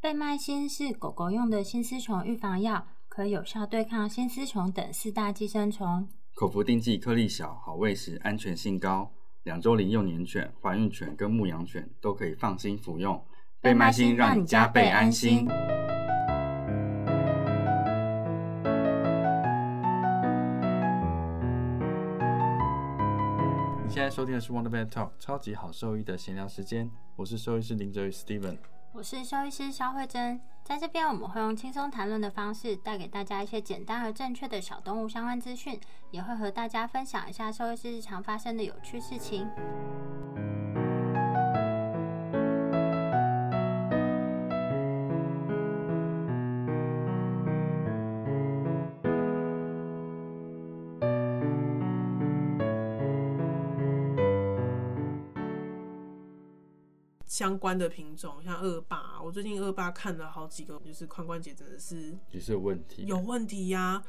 贝麦新是狗狗用的新丝虫预防药，可有效对抗新丝虫等四大寄生虫。口服定剂，颗粒小，好喂食，安全性高。两周龄幼年犬、怀孕犬跟牧羊犬都可以放心服用。贝麦新让你加倍安心。你现在收听的是 Wonder Vet Talk 超级好兽医的闲聊时间，我是兽医师林哲宇 Steven，我是兽医师肖慧珍，在这边我们会用轻松谈论的方式，带给大家一些简单而正确的小动物相关资讯，也会和大家分享一下兽医师日常发生的有趣事情。相关的品种，像恶霸，我最近恶霸看了好几个，就是髋关节真的是也是有问题，有问题呀，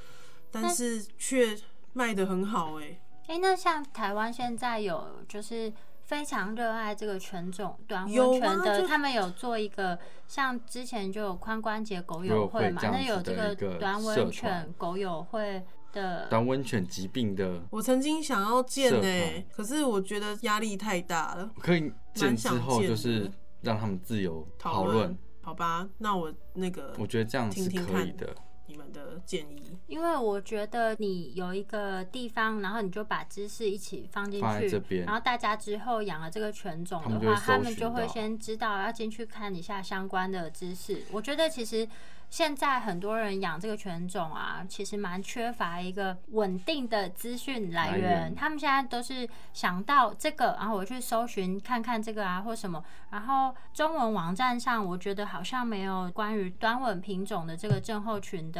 但是却卖的很好哎。哎，那像台湾现在有就是非常热爱这个犬种短温犬的，他们有做一个像之前就有髋关节狗友会嘛，那有这个短吻犬狗友会。的短温犬疾病的，我曾经想要建呢，可是我觉得压力太大了。可以建之后就是让他们自由讨论，好吧？那我那个，我觉得这样是可以的。你们的建议，因为我觉得你有一个地方，然后你就把知识一起放进去，然后大家之后养了这个犬种的话，他们就会先知道要进去看一下相关的知识。我觉得其实。现在很多人养这个犬种啊，其实蛮缺乏一个稳定的资讯来源。他们现在都是想到这个，然后我去搜寻看看这个啊，或什么。然后中文网站上，我觉得好像没有关于端吻品种的这个症候群的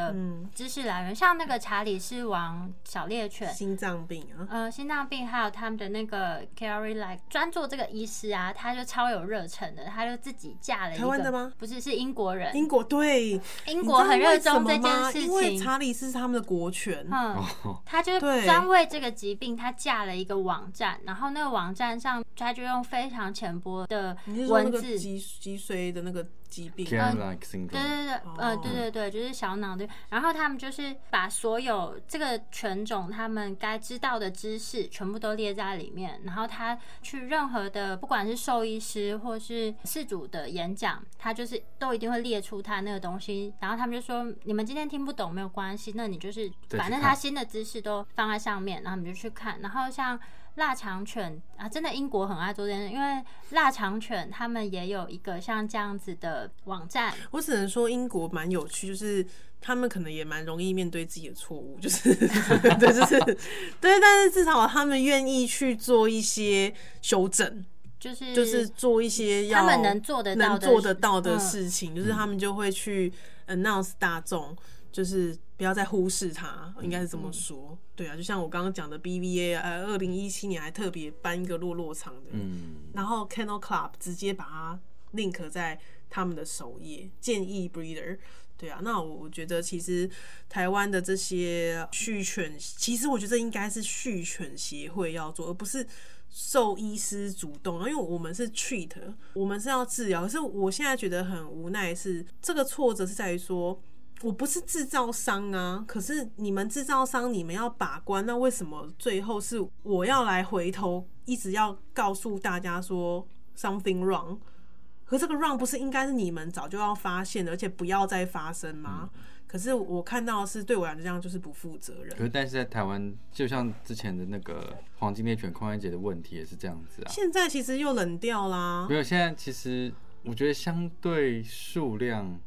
知识来源。像那个查理士王小猎犬，心脏病啊，呃，心脏病，还有他们的那个 Carry Like 专做这个医师啊，他就超有热忱的，他就自己嫁了一个。台湾的吗？不是，是英国人。英国对。英国很热衷这件事情，因为查理是他们的国权，嗯，他就专为这个疾病，他架了一个网站，然后那个网站上，他就用非常浅薄的文字，脊脊髓的那个。疾病，对对对，呃，对对对，就是小脑的。然后他们就是把所有这个犬种他们该知道的知识全部都列在里面。然后他去任何的，不管是兽医师或是饲主的演讲，他就是都一定会列出他那个东西。然后他们就说：“你们今天听不懂没有关系，那你就是反正他新的知识都放在上面，然后你就去看。”然后像。腊肠犬啊，真的英国很爱做这件事，因为腊肠犬他们也有一个像这样子的网站。我只能说英国蛮有趣，就是他们可能也蛮容易面对自己的错误，就是对，就是对，但是至少他们愿意去做一些修正，就是就是做一些他们能做得能做得到的事情，就是他们就会去 announce 大众。就是不要再忽视它，应该是这么说。对啊，就像我刚刚讲的 BVA，呃，二零一七年还特别颁一个落落场的，嗯，然后 Kennel Club 直接把它 link 在他们的首页，建议 breeder。对啊，那我我觉得其实台湾的这些畜犬，其实我觉得应该是畜犬协会要做，而不是兽医师主动，因为我们是 treat，我们是要治疗。可是我现在觉得很无奈，是这个挫折是在于说。我不是制造商啊，可是你们制造商，你们要把关，那为什么最后是我要来回头，一直要告诉大家说 something wrong？可这个 wrong 不是应该是你们早就要发现的，而且不要再发生吗？可是我看到是对我来讲就是不负责任。可是但是在台湾，就像之前的那个黄金猎犬髋关节的问题也是这样子啊。现在其实又冷掉啦。没有，现在其实我觉得相对数量。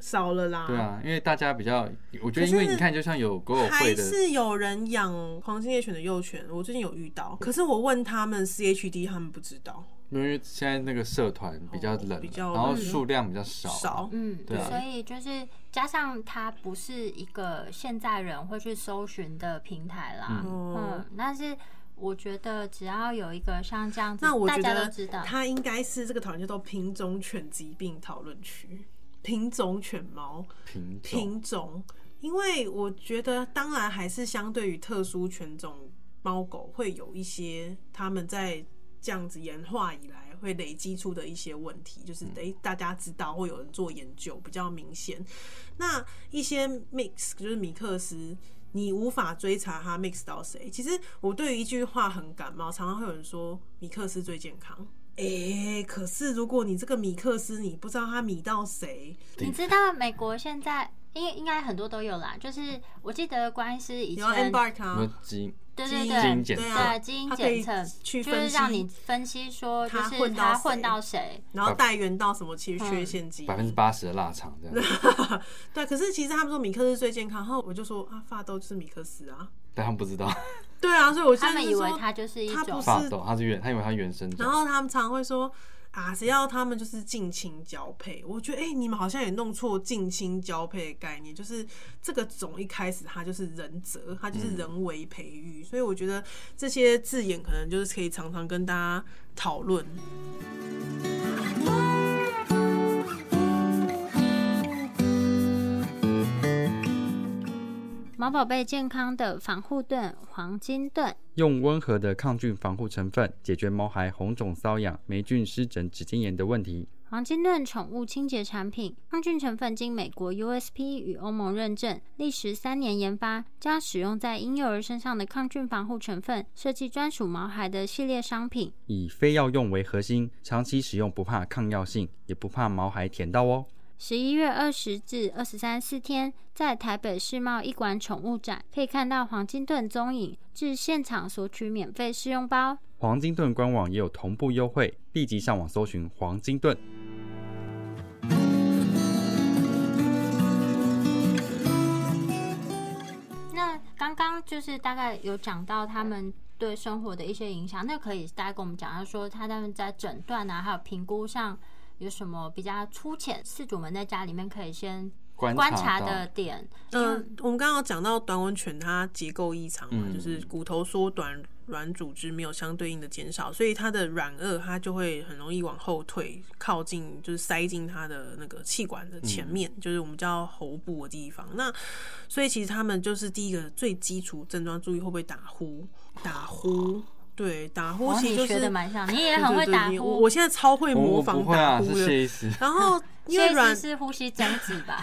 少了啦，对啊，因为大家比较，我觉得因为你看，就像有狗友会的，还是有人养黄金猎犬的幼犬，我最近有遇到，可是我问他们 C H D，他们不知道，因为现在那个社团比较冷，比较然后数量比较少，少，嗯，对，所以就是加上它不是一个现在人会去搜寻的平台啦，嗯，但是我觉得只要有一个像这样子，那我觉得它应该是这个讨论叫做品种犬疾病讨论区，品种犬猫，品品种，因为我觉得当然还是相对于特殊犬种猫狗会有一些他们在。这样子演化以来会累积出的一些问题，就是诶，大家知道会有人做研究比较明显。那一些 mix 就是米克斯，你无法追查它 mix 到谁。其实我对于一句话很感冒，常常会有人说米克斯最健康。诶，可是如果你这个米克斯你不知道他米到谁，你知道美国现在应应该很多都有啦。就是我记得关系是以前。对对对，对啊，基因检测就是让你分析说，就是他混到谁，然后带源到什么其实缺陷基因，百分之八十的腊肠这样。对，可是其实他们说米克斯最健康，然后我就说啊，发豆就是米克斯啊，但他们不知道。对啊，所以我他们以为他就是一种发抖，他是原，他以为他原生。然后他们常会说。啊，谁要他们就是近亲交配？我觉得，哎，你们好像也弄错近亲交配的概念，就是这个种一开始它就是人择，它就是人为培育，所以我觉得这些字眼可能就是可以常常跟大家讨论。毛宝贝健康的防护盾——黄金盾，用温和的抗菌防护成分解决毛孩红肿、瘙痒、霉菌、湿疹、指尖炎的问题。黄金盾宠物清洁产品，抗菌成分经美国 USP 与欧盟认证，历时三年研发，将使用在婴幼儿身上的抗菌防护成分设计专属毛孩的系列商品，以非药用为核心，长期使用不怕抗药性，也不怕毛孩舔到哦。十一月二十至二十三四天，在台北世贸一馆宠物展，可以看到黄金盾踪影，至现场索取免费试用包。黄金盾官网也有同步优惠，立即上网搜寻黄金盾。那刚刚就是大概有讲到他们对生活的一些影响，那可以大概跟我们讲，下说他们在诊断啊，还有评估上。有什么比较粗浅，饲主们在家里面可以先观察的点？嗯，我们刚刚讲到短吻犬，它结构异常嘛，就是骨头缩短，软组织没有相对应的减少，所以它的软腭它就会很容易往后退，靠近就是塞进它的那个气管的前面，就是我们叫喉部的地方。那所以其实他们就是第一个最基础症状，注意会不会打呼？打呼。对，打呼其实学的蛮像，你也很会打呼。我现在超会模仿打呼的。然后 因为软是呼吸终止吧，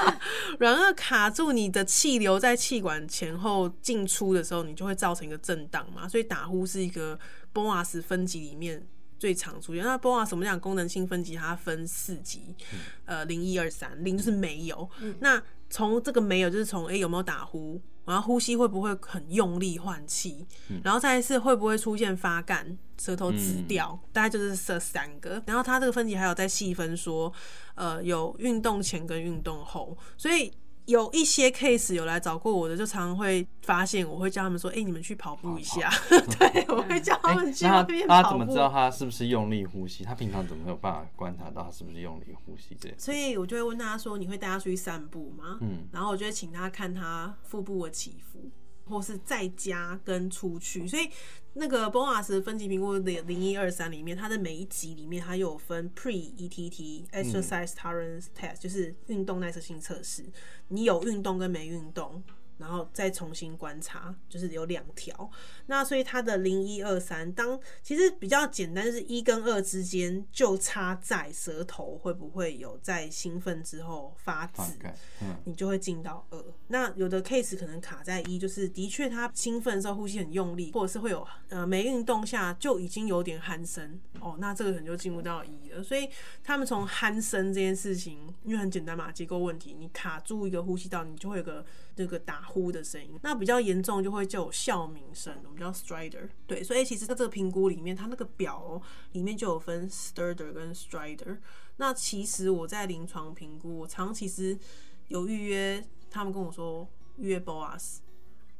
软腭卡住你的气流在气管前后进出的时候，你就会造成一个震荡嘛。所以打呼是一个波瓦斯分级里面最常出现。那 BOAS 我们讲功能性分级，它分四级，呃，零一二三，零就是没有。那从这个没有，就是从哎有没有打呼。然后呼吸会不会很用力换气？然后再一次会不会出现发干、舌头紫掉？大概就是这三个。然后它这个分级还有在细分说，呃，有运动前跟运动后，所以。有一些 case 有来找过我的，就常常会发现，我会叫他们说：“哎，你们去跑步一下。” 对，我会叫他们去那边跑步。他怎么知道他是不是用力呼吸？他平常怎么有办法观察到他是不是用力呼吸？这样。所以我就会问他说：“你会带他出去散步吗？”嗯，然后我就会请他看他腹部的起伏。或是在家跟出去，所以那个 BOAS 分级评估的零一二三里面，它的每一级里面，它有分 Pre ETT Exercise Tolerance Test，就是运动耐受性测试，你有运动跟没运动。然后再重新观察，就是有两条。那所以它的零一二三，当其实比较简单，是一跟二之间就差在舌头会不会有在兴奋之后发紫，你就会进到二。那有的 case 可能卡在一，就是的确他兴奋的时候呼吸很用力，或者是会有呃没运动下就已经有点鼾声哦，那这个可能就进入到一了。所以他们从鼾声这件事情，因为很简单嘛，结构问题，你卡住一个呼吸道，你就会有个这个打。呼的声音，那比较严重就会就有哮鸣声，我们叫 strider。对，所以其实在这个评估里面，它那个表里面就有分 strider 跟 strider。那其实我在临床评估，我常其实有预约，他们跟我说预约 boas，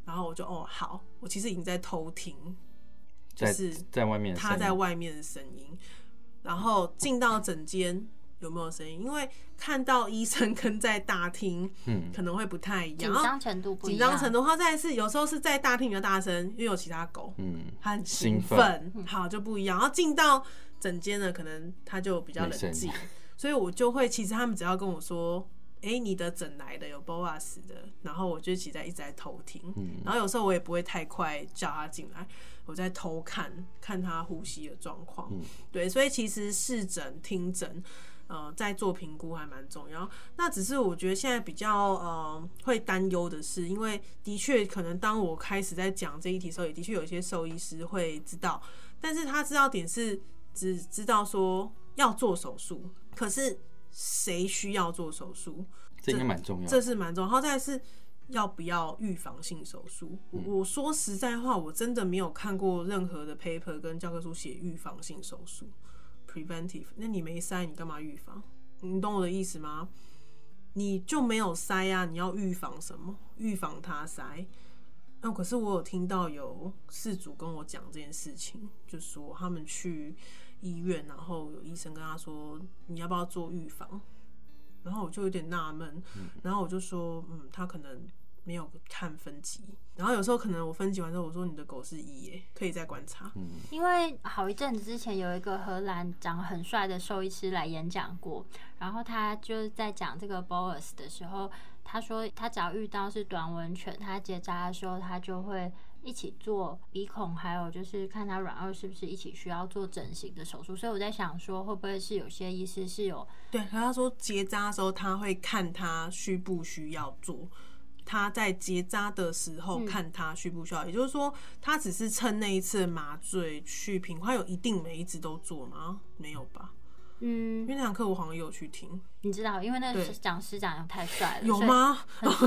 然后我就哦好，我其实已经在偷听。就是在外面他在外面的声音，然后进到诊间。有没有声音？因为看到医生 跟在大厅，嗯，可能会不太一样。紧张程度不一样。紧张程度，话再是有时候是在大厅比较大声，因为有其他狗，嗯，很兴奋，好就不一样。然后进到整间呢，可能他就比较冷静，所以我就会，其实他们只要跟我说，哎，你的诊来的有 BOAS 的，然后我就起在一直在偷听，嗯，然后有时候我也不会太快叫他进来，我在偷看看他呼吸的状况，嗯，对，所以其实视诊听诊。呃，在做评估还蛮重要。那只是我觉得现在比较呃会担忧的是，因为的确可能当我开始在讲这一题的时候，也的确有一些兽医师会知道，但是他知道点是只知道说要做手术，可是谁需要做手术？这应该蛮重要，这是蛮重要。然后再是要不要预防性手术？我说实在话，我真的没有看过任何的 paper 跟教科书写预防性手术。preventive，那你没塞，你干嘛预防？你懂我的意思吗？你就没有塞啊？你要预防什么？预防他塞。那可是我有听到有事主跟我讲这件事情，就说他们去医院，然后有医生跟他说你要不要做预防？然后我就有点纳闷，然后我就说，嗯，他可能。没有看分级，然后有时候可能我分级完之后，我说你的狗是一耶，可以再观察。嗯，因为好一阵子之前有一个荷兰长很帅的兽医师来演讲过，然后他就是在讲这个 BOAS 的时候，他说他只要遇到是短吻犬，他结扎的时候，他就会一起做鼻孔，还有就是看他软腭是不是一起需要做整形的手术。所以我在想说，会不会是有些医师是有对，他说结扎的时候他会看他需不需要做。他在结扎的时候看他需不需要，也就是说，他只是趁那一次麻醉去评，他有一定每一只都做吗？没有吧？嗯，因为那堂课我好像有去听。你知道，因为那个讲师长太帅了。有吗？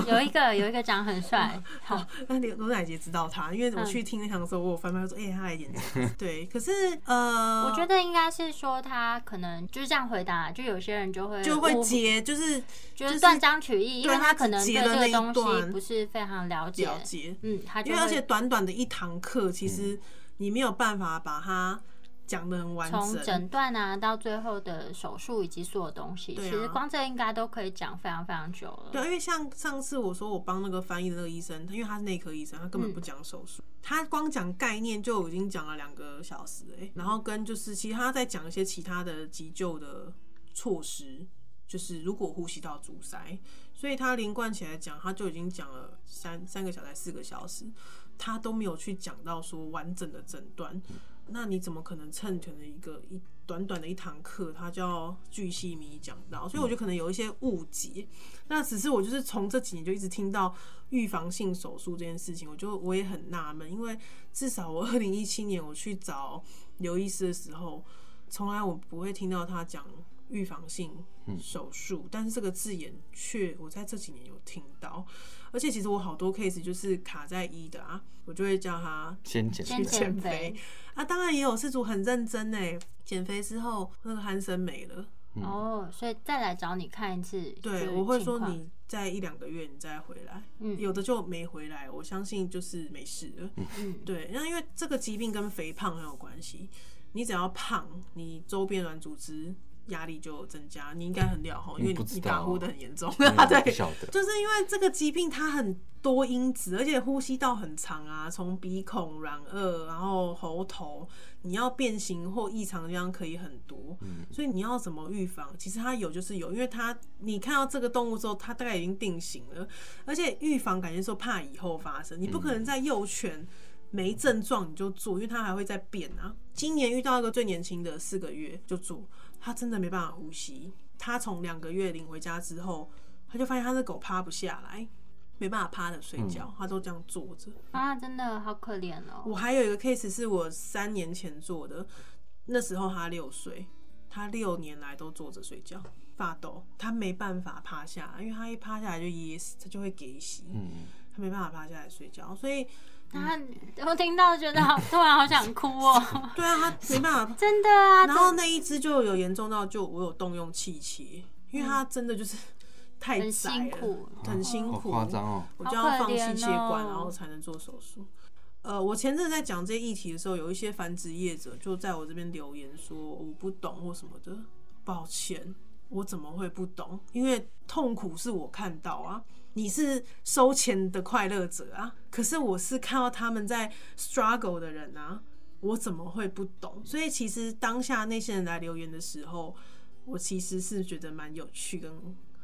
有一个 有一个长很帅。好，那罗乃杰知道他，因为我去听那堂的时候，我有翻翻说，哎，他来演讲。对，可是呃，我觉得应该是说他可能就是这样回答，就有些人就会就会接，就是就是断章取义，因为他可能对这个东西不是非常了解。了解，嗯，他因为而且短短的一堂课，其实你没有办法把它。讲的很完整，从诊断啊到最后的手术以及所有东西，其实光这应该都可以讲非常非常久了。对，因为像上次我说我帮那个翻译的那个医生，因为他是内科医生，他根本不讲手术，他光讲概念就已经讲了两个小时哎，然后跟就是其他在讲一些其他的急救的措施，就是如果呼吸道阻塞，所以他连贯起来讲，他就已经讲了三三个小时、四个小时，他都没有去讲到说完整的诊断。那你怎么可能趁可能一个一短短的一堂课，他就要巨细靡讲到？所以我觉得可能有一些误解。那只是我就是从这几年就一直听到预防性手术这件事情，我就我也很纳闷，因为至少我 二零一七年我去找刘医师的时候，从来我不会听到他讲预防性手术，但是这个字眼却我在这几年有听到。而且其实我好多 case 就是卡在一的啊，我就会叫他先减先减肥啊。当然也有事主很认真哎，减肥之后那个鼾声没了哦，所以再来找你看一次。对，我会说你在一两个月你再回来，嗯，有的就没回来，我相信就是没事了。嗯，对，那因为这个疾病跟肥胖很有关系，你只要胖，你周边软组织。压力就增加，你应该很了哈，因为你你打呼的很严重，对，就是因为这个疾病它很多因子，而且呼吸道很长啊，从鼻孔、软腭，然后喉头，你要变形或异常的地方可以很多，所以你要怎么预防？其实它有就是有，因为它你看到这个动物之后，它大概已经定型了，而且预防感觉说怕以后发生，你不可能在幼犬没症状你就做，因为它还会再变啊。今年遇到一个最年轻的四个月就做。他真的没办法呼吸。他从两个月领回家之后，他就发现他的狗趴不下来，没办法趴着睡觉，他都这样坐着啊，真的好可怜哦。我还有一个 case 是我三年前做的，那时候他六岁，他六年来都坐着睡觉，发抖，他没办法趴下，因为他一趴下来就噎死，他就会给洗，嗯，他没办法趴下来睡觉，所以。他我听到觉得好突然好想哭哦。对啊，他没办法，真的啊。然后那一只就有严重到就我有动用气切，因为他真的就是太辛苦，很辛苦，夸张哦。我就要放气切管，然后才能做手术。呃，我前阵在讲这议题的时候，有一些繁殖业者就在我这边留言说我不懂或什么的，抱歉，我怎么会不懂？因为痛苦是我看到啊，你是收钱的快乐者啊，可是我是看到他们在 struggle 的人啊，我怎么会不懂？所以其实当下那些人来留言的时候，我其实是觉得蛮有趣跟。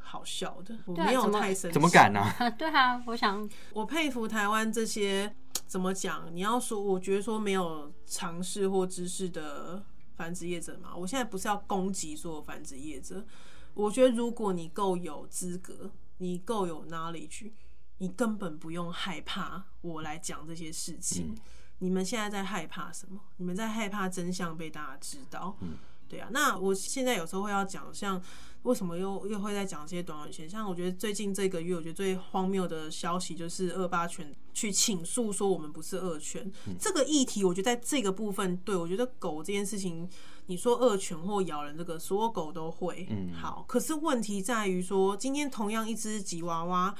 好笑的，我没有太生气，怎么敢呢？对啊，我想我佩服台湾这些怎么讲？你要说，我觉得说没有尝试或知识的繁殖业者嘛。我现在不是要攻击所有繁殖业者，我觉得如果你够有资格，你够有 knowledge，你根本不用害怕我来讲这些事情。你们现在在害怕什么？你们在害怕真相被大家知道？嗯，对啊。那我现在有时候会要讲像。为什么又又会在讲这些短文现象？我觉得最近这个月，我觉得最荒谬的消息就是恶霸犬去请诉说我们不是恶犬。这个议题，我觉得在这个部分，对我觉得狗这件事情，你说恶犬或咬人，这个所有狗都会。嗯，好。可是问题在于说，今天同样一只吉娃娃，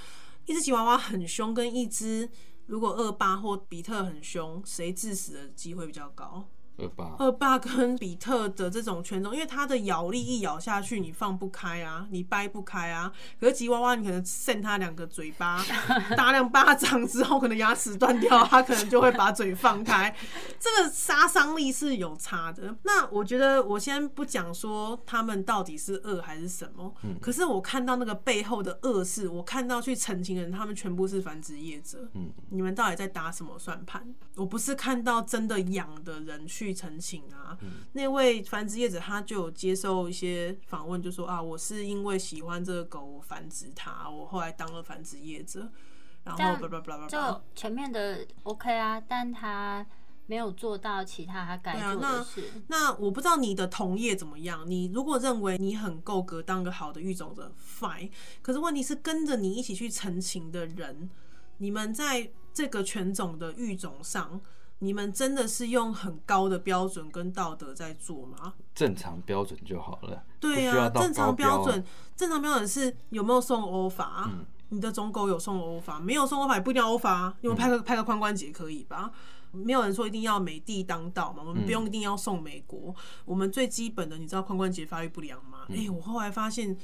一只吉娃娃很凶，跟一只如果恶霸或比特很凶，谁致死的机会比较高？恶霸，恶霸跟比特的这种犬种，因为它的咬力一咬下去，你放不开啊，你掰不开啊。可是吉娃娃，你可能扇它两个嘴巴，打两巴掌之后，可能牙齿断掉，它可能就会把嘴放开。这个杀伤力是有差的。那我觉得，我先不讲说他们到底是恶还是什么，嗯，可是我看到那个背后的恶事，我看到去澄清的人，他们全部是繁殖业者，嗯，你们到底在打什么算盘？我不是看到真的养的人去。去澄清啊！那位繁殖业者他就有接受一些访问，就说啊，我是因为喜欢这个狗，我繁殖它，我后来当了繁殖业者，然后不不不不，就前面的 OK 啊，但他没有做到其他他该做的事。那我不知道你的同业怎么样？你如果认为你很够格当个好的育种者，fine。可是问题是跟着你一起去澄清的人，你们在这个犬种的育种上。你们真的是用很高的标准跟道德在做吗？正常标准就好了。对呀，正常标准，正常标准是有没有送欧法？你的种狗有送欧法，没有送欧法也不一定要欧法，因为拍个拍个髋关节可以吧？没有人说一定要美帝当道嘛，我们不用一定要送美国。我们最基本的，你知道髋关节发育不良吗？哎，我后来发现，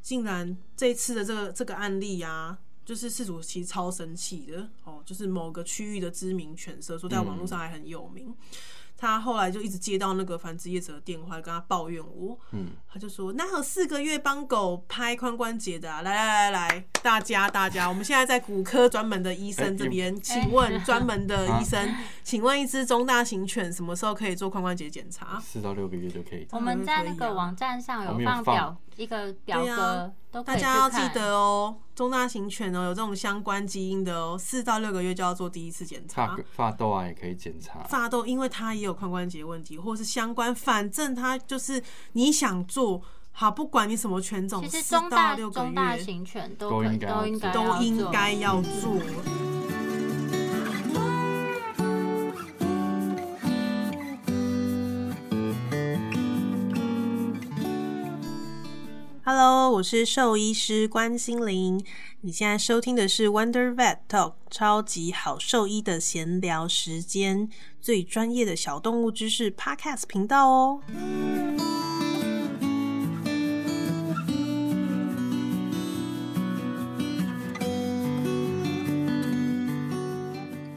竟然这次的这个这个案例呀。就是事主其实超生气的哦，就是某个区域的知名犬舍，说在网络上还很有名。他后来就一直接到那个繁殖业者的电话，跟他抱怨我。嗯，他就说：“那有四个月帮狗拍髋关节的，啊来来来来，大家大家，我们现在在骨科专门的医生这边，请问 专门的医生，请问一只中大型犬什么时候可以做髋关节检查？四到六个月就可以。我们在那个网站上有放表。”一个表格，大家要记得哦。中大型犬哦，有这种相关基因的哦，四到六个月就要做第一次检查。发发痘啊，也可以检查。发痘，因为它也有髋关节问题，或是相关，反正它就是你想做好，不管你什么犬种，四到六个月，中大型犬都都应该都应该要做。Hello，我是兽医师关心灵。你现在收听的是 Wonder Vet Talk，超级好兽医的闲聊时间，最专业的小动物知识 Podcast 频道哦。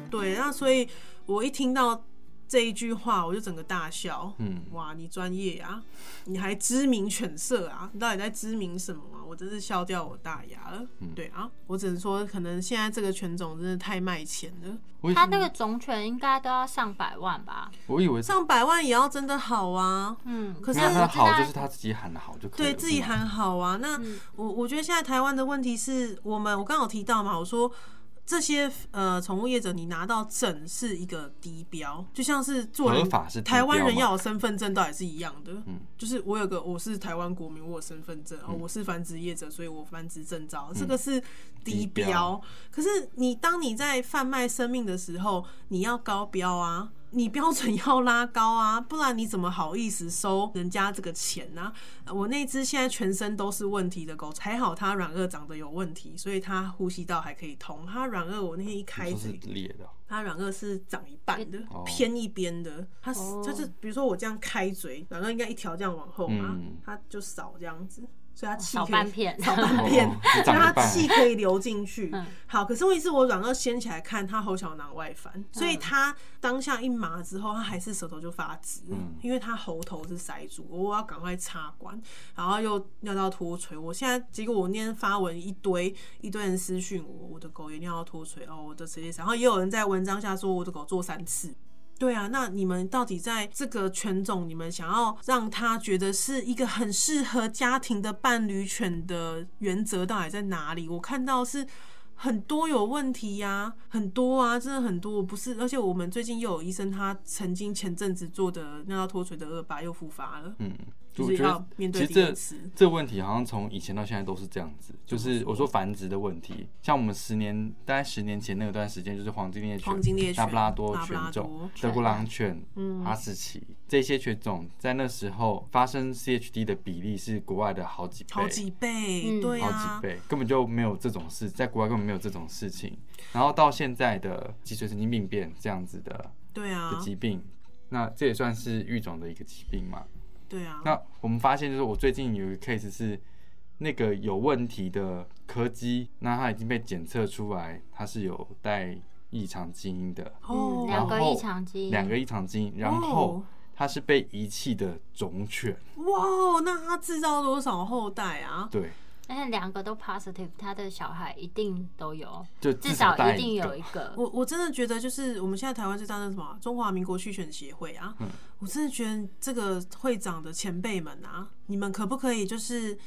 对，那所以我一听到。这一句话我就整个大笑，嗯，哇，你专业啊，你还知名犬舍啊，你到底在知名什么啊？我真是笑掉我大牙了。嗯对啊，我只能说，可能现在这个犬种真的太卖钱了。它那个种犬应该都要上百万吧？我以为上百万也要真的好啊。嗯，可是它好就是他自己喊的好就可以。对自己喊好啊。那我我觉得现在台湾的问题是我们，我刚刚有提到嘛，我说。这些呃，宠物业者，你拿到证是一个低标，就像是做合法是台湾人要有身份证，倒也是一样的。嗯，就是我有个我是台湾国民，我有身份证，哦，我是繁殖业者，所以我繁殖证照，这个是低标。可是你当你在贩卖生命的时候，你要高标啊。你标准要拉高啊，不然你怎么好意思收人家这个钱呢？我那只现在全身都是问题的狗，还好它软腭长得有问题，所以它呼吸道还可以通。它软腭我那天一开是裂的，它软腭是长一半的，偏一边的。它就是比如说我这样开嘴，软腭应该一条这样往后嘛，它就少这样子。所以它气少半片，少半片，所以它气可以流进去。好，可是问题是我软腭掀起来看，它喉小囊外翻，所以它当下一麻之后，它还是舌头就发直，因为它喉头是塞住，我要赶快插管，然后又尿道脱垂。我现在结果我那天发文一堆，一堆人私讯我，我的狗也尿道脱垂哦，我的直接，然后也有人在文章下说我的狗做三次。对啊，那你们到底在这个犬种，你们想要让他觉得是一个很适合家庭的伴侣犬的原则到底在哪里？我看到是很多有问题呀，很多啊，真的很多。不是，而且我们最近又有医生，他曾经前阵子做的尿道脱垂的恶霸又复发了。嗯。我觉得其实这这问题好像从以前到现在都是这样子，就是我说繁殖的问题，像我们十年大概十年前那段时间，就是黄金猎犬、拉布拉多犬种、德国狼犬、哈士奇这些犬种，在那时候发生 CHD 的比例是国外的好几倍，好几倍，对好几倍，根本就没有这种事，在国外根本没有这种事情。然后到现在的脊髓神经病变这样子的，对啊，的疾病，那这也算是育种的一个疾病嘛？对啊，那我们发现就是我最近有一个 case 是那个有问题的柯基，那它已经被检测出来，它是有带异常基因的哦，两个异常基因，两个异常基因，然后它是被遗弃的种犬。哇，那它制造多少后代啊？对。但是两个都 positive，他的小孩一定都有，就至少一定有一个。我我真的觉得，就是我们现在台湾最大的什么中华民国续选协会啊，我真的觉得这个会长的前辈们啊，你们可不可以就是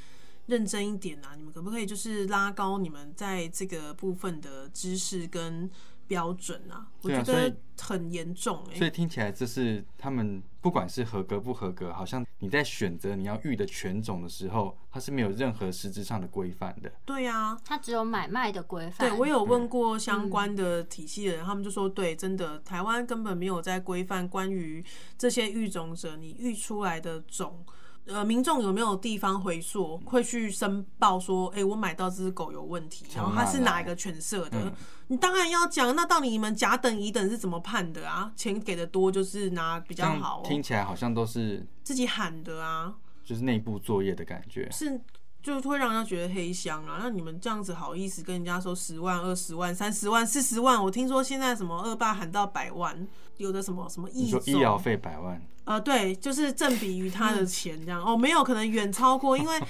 认真一点啊？你们可不可以就是拉高你们在这个部分的知识跟？标准啊，我觉得很严重哎。所以听起来这是他们不管是合格不合格，好像你在选择你要育的犬种的时候，它是没有任何实质上的规范的。对啊，它只有买卖的规范。对我有问过相关的体系的人，他们就说，对，真的台湾根本没有在规范关于这些育种者你育出来的种。呃，民众有没有地方回溯会去申报说，哎，我买到这只狗有问题，然后它是哪一个犬舍的？你当然要讲。那到底你们甲等乙等是怎么判的啊？钱给的多就是拿比较好。听起来好像都是自己喊的啊，就是内部作业的感觉。是，就会让人家觉得黑箱啊。那你们这样子好意思跟人家说十万、二十万、三十万、四十万？我听说现在什么恶霸喊到百万，有的什么什么医医疗费百万。呃，对，就是正比于他的钱这样哦，没有可能远超过，因为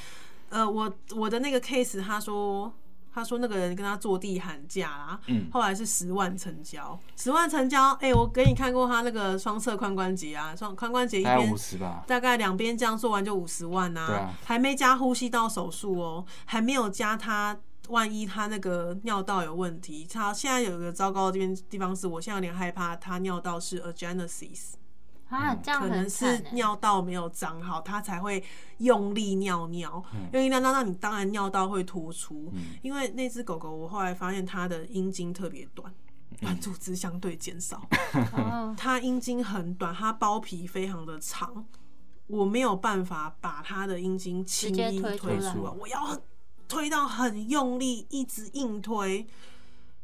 呃，我我的那个 case，他说他说那个人跟他坐地喊价啦，嗯，后来是十万成交，十万成交，哎，我给你看过他那个双侧髋关节啊，双髋关节一边五十吧，大概两边这样做完就五十万呐，还没加呼吸道手术哦，还没有加他万一他那个尿道有问题，他现在有一个糟糕的地方地方是我现在有点害怕他尿道是 agenesis。啊，这样可能是尿道没有长好，他才会用力尿尿，用力尿尿，那你当然尿道会突出。因为那只狗狗，我后来发现它的阴茎特别短，短组织相对减少。它阴茎很短，它包皮非常的长，我没有办法把它的阴茎轻易推出来，我要推到很用力，一直硬推。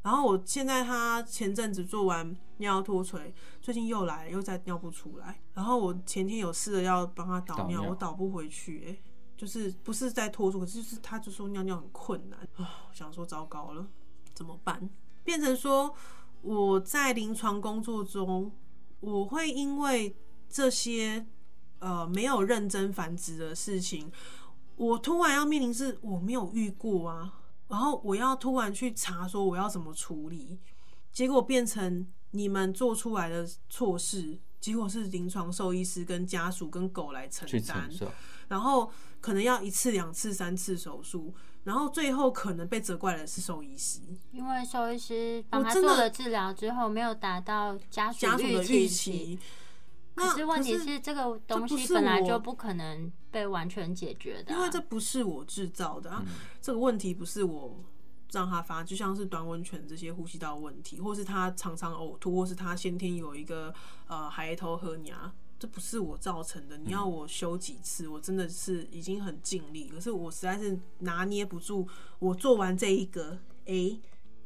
然后我现在他前阵子做完尿脱垂，最近又来又再尿不出来。然后我前天有试着要帮他导尿，我导不回去，哎，就是不是在脱出，可是就是他就说尿尿很困难啊，想说糟糕了，怎么办？变成说我在临床工作中，我会因为这些呃没有认真繁殖的事情，我突然要面临是我没有遇过啊。然后我要突然去查说我要怎么处理，结果变成你们做出来的错事，结果是临床兽医师跟家属跟狗来承担，然后可能要一次两次三次手术，然后最后可能被责怪的是兽医师，因为兽医师帮他做了治疗之后没有达到家属的预期。可是问题是，这个东西本来就不可能被完全解决的，因为这不是我制造的啊。这个问题不是我让他发，就像是短吻犬这些呼吸道问题，或是他常常呕吐，或是他先天有一个呃海头和牙，这不是我造成的。你要我修几次，我真的是已经很尽力，可是我实在是拿捏不住。我做完这一个，哎，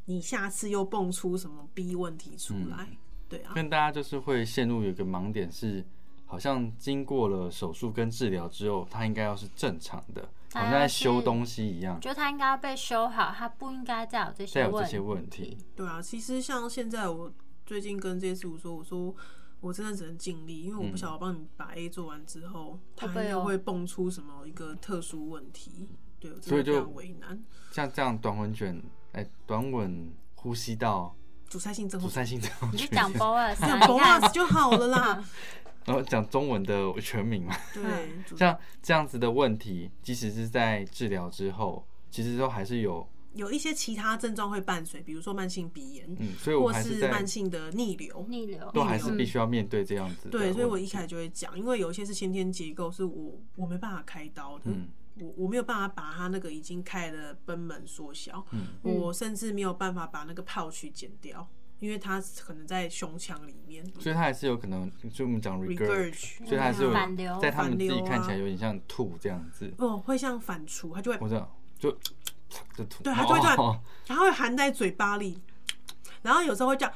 你下次又蹦出什么 B 问题出来？对啊，跟大家就是会陷入有一个盲点是。好像经过了手术跟治疗之后，它应该要是正常的，好像在修东西一样。就它应该要被修好，它不应该再有这些再有这些问题。对啊，其实像现在我最近跟这些师傅说，我说我真的只能尽力，因为我不晓得帮你把 A 做完之后，他又会蹦出什么一个特殊问题。对，所以就为难。像这样短吻卷，哎，短吻呼吸道阻塞性症，阻塞性症，你就讲 BOAS，讲 BOAS 就好了啦。然后讲中文的全名嘛，对，像这样子的问题，即使是在治疗之后，其实都还是有有一些其他症状会伴随，比如说慢性鼻炎，嗯，所以我还是慢性的逆流，逆流。都还是必须要面对这样子。对，所以我一开始就会讲，因为有一些是先天结构，是我我没办法开刀的，我我没有办法把它那个已经开的贲门缩小，嗯，我甚至没有办法把那个泡去剪掉。因为它可能在胸腔里面，所以它还是有可能，就我们讲 regurg，所以它还是有在他们自己看起来有点像吐这样子。哦，会像反刍，它就会，我知道，就就吐，对，它就会这样，它会含在嘴巴里，然后有时候会这样。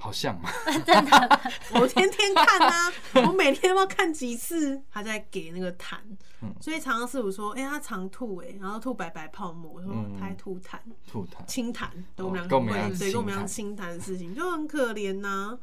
好像，真的，我天天看啊，我每天要看几次，他在给那个痰，所以常常师傅说，哎，他常吐，哎，然后吐白白泡沫，我说他吐痰，吐痰，清痰，对我们两个会，对，跟我们讲清痰。的事情，就很可怜呐。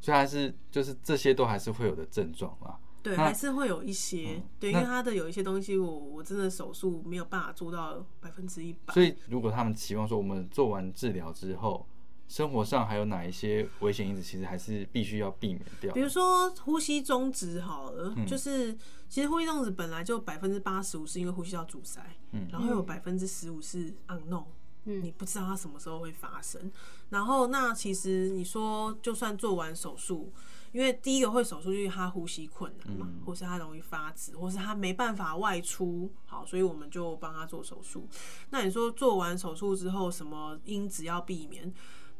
所以还是就是这些都还是会有的症状嘛，对，还是会有一些，对，因为他的有一些东西，我我真的手术没有办法做到百分之一百。所以如果他们期望说，我们做完治疗之后。生活上还有哪一些危险因子，其实还是必须要避免掉。比如说呼吸中止，好了，就是其实呼吸中止本来就百分之八十五是因为呼吸道阻塞，嗯，然后有百分之十五是 unknown，嗯，你不知道它什么时候会发生。然后那其实你说就算做完手术，因为第一个会手术就是他呼吸困难嘛，或是他容易发紫，或是他没办法外出，好，所以我们就帮他做手术。那你说做完手术之后，什么因子要避免？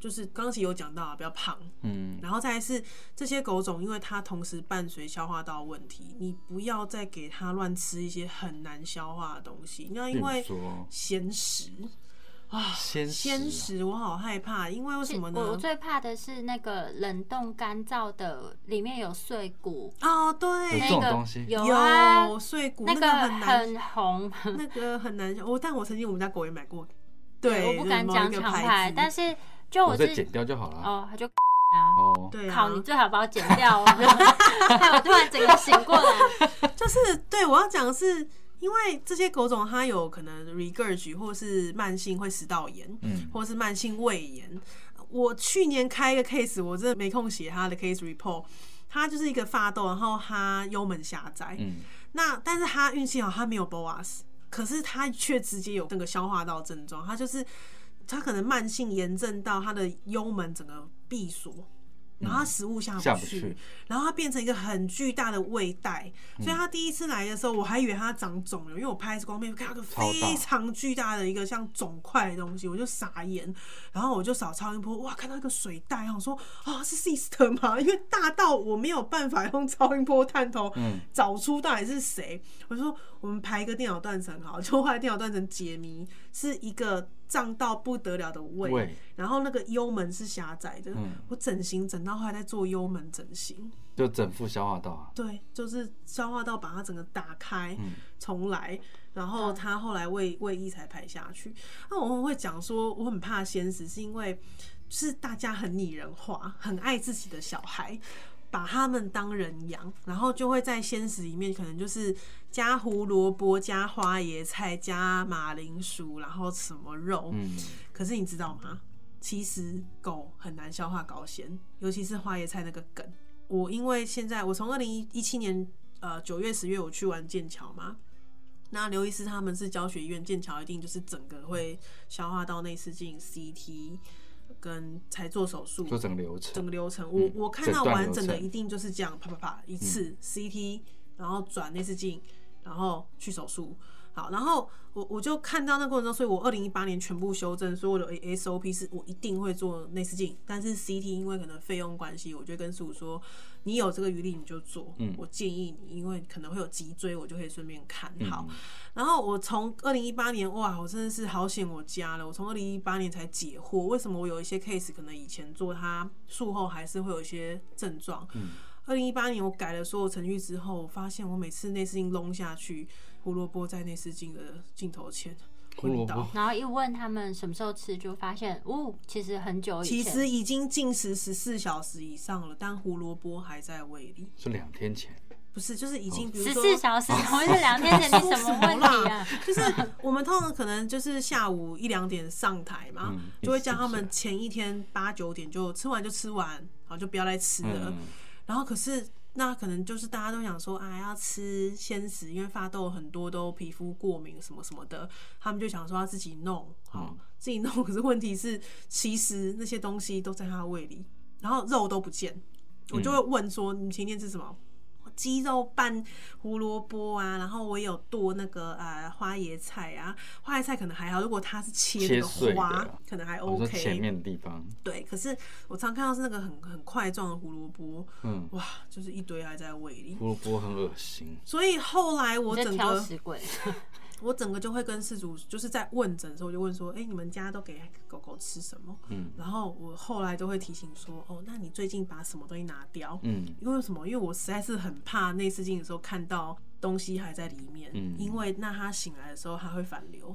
就是刚才有讲到啊，比较胖，嗯，然后再来是这些狗种，因为它同时伴随消化道问题，你不要再给它乱吃一些很难消化的东西。那因为鲜食啊，鲜鲜食我好害怕，因为为什么呢？我最怕的是那个冷冻干燥的，里面有碎骨哦，对，那个有啊，碎骨那个很红，那个很难消。我但我曾经我们家狗也买过，对，我不敢讲厂牌，但是。就我再剪掉就好了哦，他就哦，对，好，你最好把我剪掉哦。害 我突然整个醒过来，就是对我要讲的是，因为这些狗种它有可能 regurg 或是慢性会食道炎，嗯，或是慢性胃炎。我去年开一个 case，我真的没空写他的 case report。他就是一个发痘，然后他幽门狭窄，嗯，那但是他运气好，他没有 boas，可是他却直接有那个消化道症状，他就是。他可能慢性炎症到他的幽门整个闭锁。然后他食物下不去，然后他变成一个很巨大的胃袋，所以他第一次来的时候，我还以为他长肿瘤，因为我拍 X 光片看到个非常巨大的一个像肿块的东西，我就傻眼。然后我就扫超音波，哇，看到一个水袋，我说啊，是 sister 吗？因为大到我没有办法用超音波探头找出到底是谁。我说我们排一个电脑断层，好，就后来电脑断层解谜是一个胀到不得了的胃，然后那个幽门是狭窄的，我整形整到。后来在做幽门整形，就整副消化道啊。对，就是消化道把它整个打开，重来，然后他后来胃胃液才排下去。那我们会讲说，我很怕鲜食，是因为是大家很拟人化，很爱自己的小孩，把他们当人养，然后就会在鲜食里面可能就是加胡萝卜、加花椰菜、加马铃薯，然后什么肉。嗯，可是你知道吗？其实狗很难消化高纤，尤其是花椰菜那个梗。我因为现在我从二零一七年呃九月十月我去玩剑桥嘛，那刘医师他们是教学医院，剑桥一定就是整个会消化到内视镜 CT 跟才做手术，做整个流程，整个流程我我看到完整的一定就是这样，啪啪啪一次 CT，然后转内视镜，然后去手术。好，然后我我就看到那过程中，所以我二零一八年全部修正，所有的 SOP 是我一定会做内视镜，但是 CT 因为可能费用关系，我就跟师傅说，你有这个余力你就做，嗯，我建议你，因为可能会有脊椎，我就可以顺便看好。然后我从二零一八年，哇，我真的是好险我加了，我从二零一八年才解惑，为什么我有一些 case 可能以前做它术后还是会有一些症状，嗯。二零一八年我改了所有程序之后，发现我每次内视镜隆下去，胡萝卜在内视镜的镜头前。然后一问他们什么时候吃，就发现哦，其实很久以前，其实已经进食十四小时以上了，但胡萝卜还在胃里。是两天前？不是，就是已经十四小时，同是两天前，你 什么问题啊？就是我们通常可能就是下午一两点上台嘛，就会叫他们前一天八九点就吃完就吃完，好就不要来吃了。然后可是那可能就是大家都想说啊，要吃鲜食，因为发豆很多都皮肤过敏什么什么的，他们就想说要自己弄，好自己弄。可是问题是，其实那些东西都在他胃里，然后肉都不见，我就会问说，你今天吃什么？鸡肉拌胡萝卜啊，然后我有剁那个呃花椰菜啊，花椰菜可能还好，如果它是切那个花，可能还 OK。前面的地方。对，可是我常看到是那个很很块状的胡萝卜，嗯，哇，就是一堆还在胃里。胡萝卜很恶心。所以后来我整个。食我整个就会跟事主，就是在问诊的时候，我就问说：“哎，你们家都给狗狗吃什么？”嗯，然后我后来都会提醒说：“哦，那你最近把什么东西拿掉？”嗯，因为什么？因为我实在是很怕内视镜的时候看到东西还在里面，嗯，因为那它醒来的时候它会反流。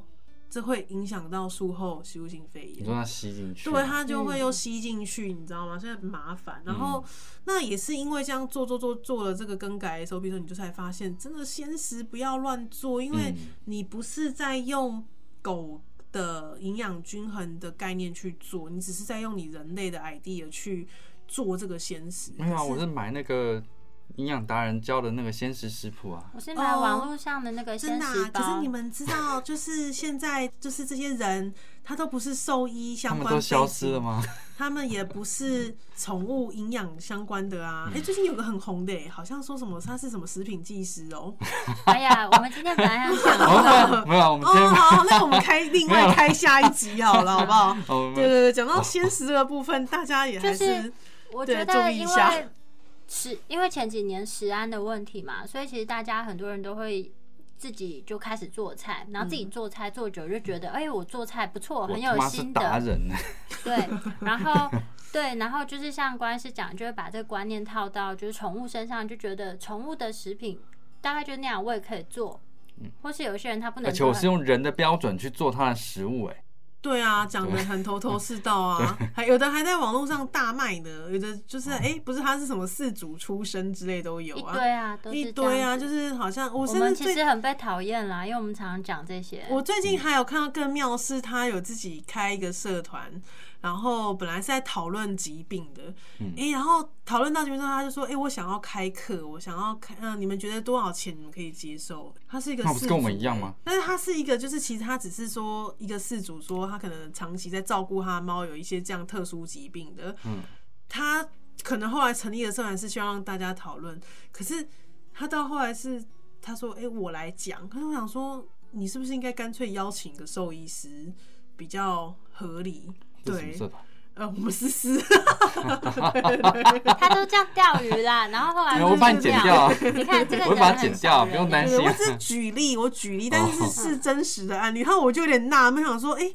这会影响到术后吸入性肺炎。你说它吸进去，对，它就会又吸进去，你知道吗？现在很麻烦。然后那也是因为这样做做做做了这个更改的时候，比如说你就才发现，真的鲜食不要乱做，因为你不是在用狗的营养均衡的概念去做，你只是在用你人类的 idea 去做这个鲜食。没有啊，我是买那个。营养达人教的那个鲜食食谱啊，我是买网络上的那个鲜食包。可是你们知道，就是现在就是这些人，他都不是兽医相关，他们都消失了吗？他们也不是宠物营养相关的啊。哎，最近有个很红的，好像说什么他是什么食品技师哦。哎呀，我们今天本来要讲的，没有，我们今天好，那我们开另外开下一集好了，好不好？对对对，讲到鲜食这个部分，大家也还是我觉得因为。是因为前几年食安的问题嘛，所以其实大家很多人都会自己就开始做菜，然后自己做菜做久就觉得，哎，我做菜不错，很有心得。对，然后对，然后就是像关师讲，就会把这个观念套到就是宠物身上，就觉得宠物的食品大概就那样，我也可以做。嗯，或是有些人他不能，而且我是用人的标准去做他的食物，哎。对啊，讲的很头头是道啊，还有的还在网络上大卖呢，有的就是哎，不是他是什么四主出身之类都有啊，对啊，一堆啊，就是好像我们其实很被讨厌啦，因为我们常常讲这些。我最近还有看到更妙是，他有自己开一个社团。然后本来是在讨论疾病的，哎，然后讨论到这边之后，他就说：“哎，我想要开课，我想要开，嗯，你们觉得多少钱你们可以接受？”他是一个，那不是跟我们一样吗？但是他是一个，就是其实他只是说一个事主说他可能长期在照顾他的猫，有一些这样特殊疾病的，嗯，他可能后来成立的社团是希望让大家讨论，可是他到后来是他说：“哎，我来讲。”可是我想说，你是不是应该干脆邀请一个兽医师比较合理？对，呃，我们思思，他都叫钓鱼啦，然后后来我把你剪掉，你看这个，我把它剪掉，不用担心。我只是举例，我举例，但是是真实的案例。然后我就有点纳闷，想说，哎。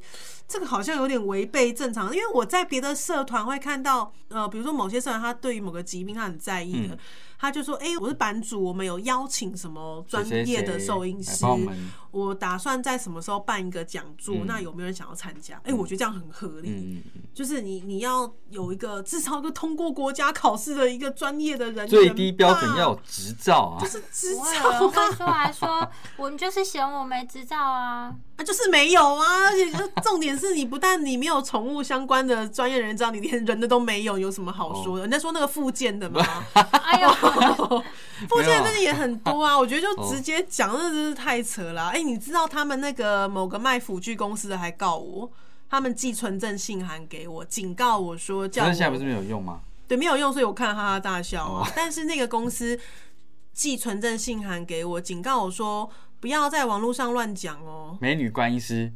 这个好像有点违背正常，因为我在别的社团会看到，呃，比如说某些社团他对于某个疾病他很在意的，他就说：“哎，我是版主，我们有邀请什么专业的收音师，我打算在什么时候办一个讲座，那有没有人想要参加？”哎，我觉得这样很合理，就是你你要有一个至少一个通过国家考试的一个专业的人，最低标准要有执照啊，就是执照。会说来说，我们就是嫌我没执照啊。啊，就是没有啊，而且重点是你不但你没有宠物相关的专业人知道，你连人的都没有，有什么好说的？人家说那个附件的嘛，哎呦，附件真的也很多啊。我觉得就直接讲，那真是太扯了。哎，你知道他们那个某个卖辅具公司的还告我，他们寄存证信函给我，警告我说，叫现在不是没有用吗？对，没有用，所以我看哈哈大笑啊。但是那个公司寄存证信函给我，警告我说。不要在网络上乱讲哦。美女观音师。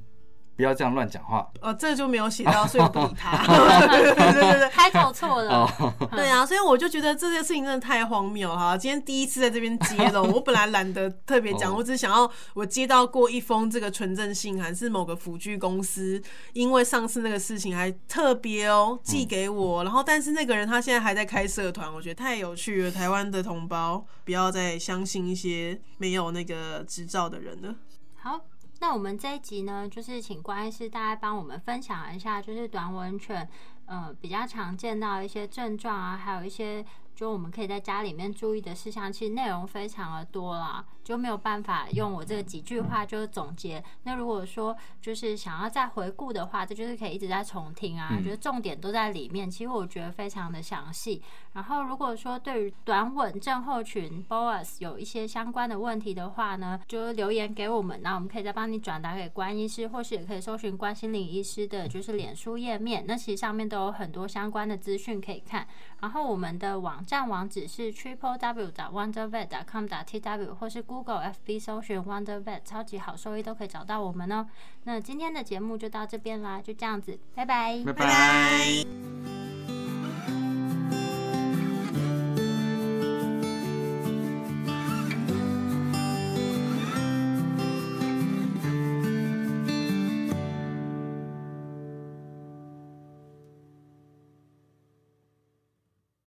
不要这样乱讲话。哦，这就没有写到，所以不理他。对对对对，开口错了。对啊，所以我就觉得这件事情真的太荒谬哈。今天第一次在这边接了，我本来懒得特别讲，我只是想要我接到过一封这个纯正信函，是某个辅具公司，因为上次那个事情还特别哦寄给我，然后但是那个人他现在还在开社团，我觉得太有趣了。台湾的同胞不要再相信一些没有那个执照的人了。好。那我们这一集呢，就是请关医师大概帮我们分享一下，就是短吻犬，呃，比较常见到一些症状啊，还有一些。就我们可以在家里面注意的事项，其实内容非常的多啦，就没有办法用我这几句话就总结。那如果说就是想要再回顾的话，这就是可以一直在重听啊，觉得重点都在里面。其实我觉得非常的详细。然后如果说对于短吻症候群 BOAS 有一些相关的问题的话呢，就留言给我们，那我们可以再帮你转达给关医师，或是也可以搜寻关心林医师的就是脸书页面，那其实上面都有很多相关的资讯可以看。然后我们的网站网址是 triple w 的 wondervet com 的 tw，或是 Google Google、FB 搜寻 Wonder Vet 超级好，收益都可以找到我们哦。那今天的节目就到这边啦，就这样子，拜拜，拜拜。